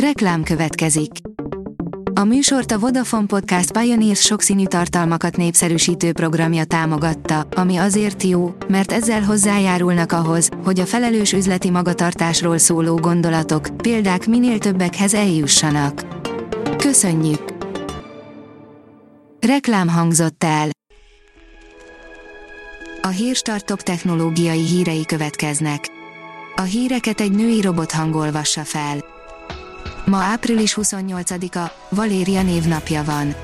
Reklám következik. A műsort a Vodafone Podcast Pioneers sokszínű tartalmakat népszerűsítő programja támogatta, ami azért jó, mert ezzel hozzájárulnak ahhoz, hogy a felelős üzleti magatartásról szóló gondolatok, példák minél többekhez eljussanak. Köszönjük! Reklám hangzott el. A Hírstart top technológiai hírei következnek. A híreket egy női robot hangolvassa fel. Ma április 28-a, Valéria névnapja van.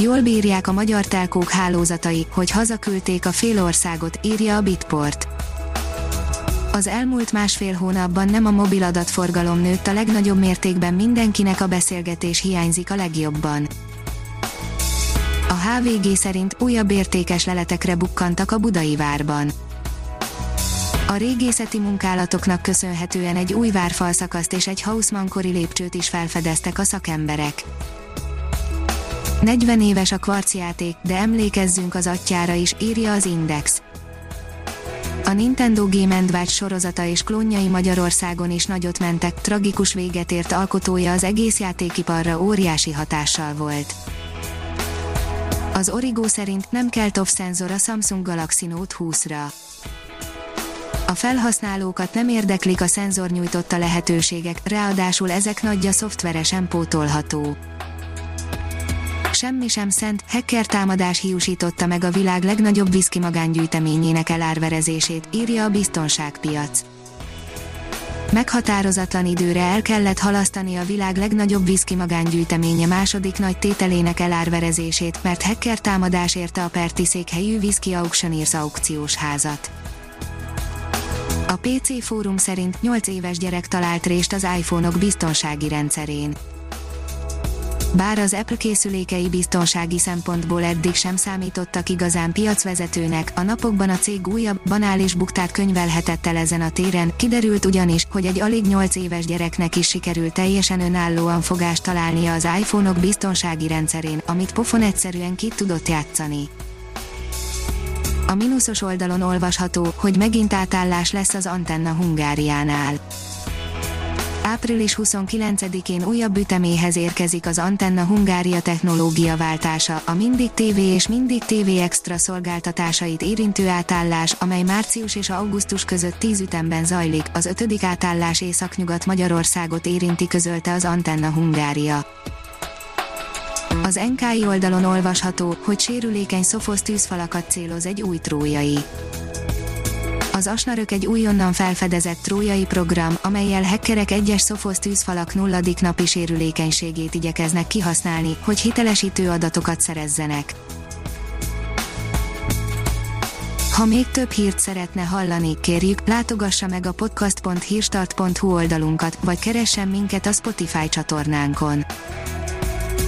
Jól bírják a magyar telkók hálózatai, hogy hazaküldték a fél országot, írja a Bitport. Az elmúlt másfél hónapban nem a mobil adatforgalom nőtt a legnagyobb mértékben mindenkinek a beszélgetés hiányzik a legjobban. A HVG szerint újabb értékes leletekre bukkantak a budai várban. A régészeti munkálatoknak köszönhetően egy új várfalszakaszt és egy Hausmann-kori lépcsőt is felfedeztek a szakemberek. 40 éves a kvarcjáték, de emlékezzünk az atyára is, írja az Index. A Nintendo Game Watch sorozata és klónjai Magyarországon is nagyot mentek, tragikus véget ért alkotója az egész játékiparra óriási hatással volt. Az Origo szerint nem kell TOF szenzor a Samsung Galaxy Note 20-ra a felhasználókat nem érdeklik a szenzor nyújtotta lehetőségek, ráadásul ezek nagyja szoftveresen pótolható. Semmi sem szent, hacker támadás hiúsította meg a világ legnagyobb viszki magángyűjteményének elárverezését, írja a biztonságpiac. Meghatározatlan időre el kellett halasztani a világ legnagyobb viszki magángyűjteménye második nagy tételének elárverezését, mert hacker támadás érte a Perti székhelyű Whisky Auctioneers aukciós házat. PC fórum szerint 8 éves gyerek talált rést az iPhone-ok biztonsági rendszerén. Bár az Apple készülékei biztonsági szempontból eddig sem számítottak igazán piacvezetőnek, a napokban a cég újabb, banális buktát könyvelhetett el ezen a téren, kiderült ugyanis, hogy egy alig 8 éves gyereknek is sikerült teljesen önállóan fogást találnia az iPhone-ok biztonsági rendszerén, amit pofon egyszerűen ki tudott játszani. A mínuszos oldalon olvasható, hogy megint átállás lesz az Antenna Hungáriánál. Április 29-én újabb üteméhez érkezik az Antenna Hungária technológia váltása, a Mindig TV és Mindig TV Extra szolgáltatásait érintő átállás, amely március és augusztus között 10 ütemben zajlik, az ötödik átállás Északnyugat Magyarországot érinti közölte az Antenna Hungária. Az NKI oldalon olvasható, hogy sérülékeny szofosz tűzfalakat céloz egy új trójai. Az Asnarök egy újonnan felfedezett trójai program, amelyel hackerek egyes szofosz tűzfalak nulladik napi sérülékenységét igyekeznek kihasználni, hogy hitelesítő adatokat szerezzenek. Ha még több hírt szeretne hallani, kérjük, látogassa meg a podcast.hírstart.hu oldalunkat, vagy keressen minket a Spotify csatornánkon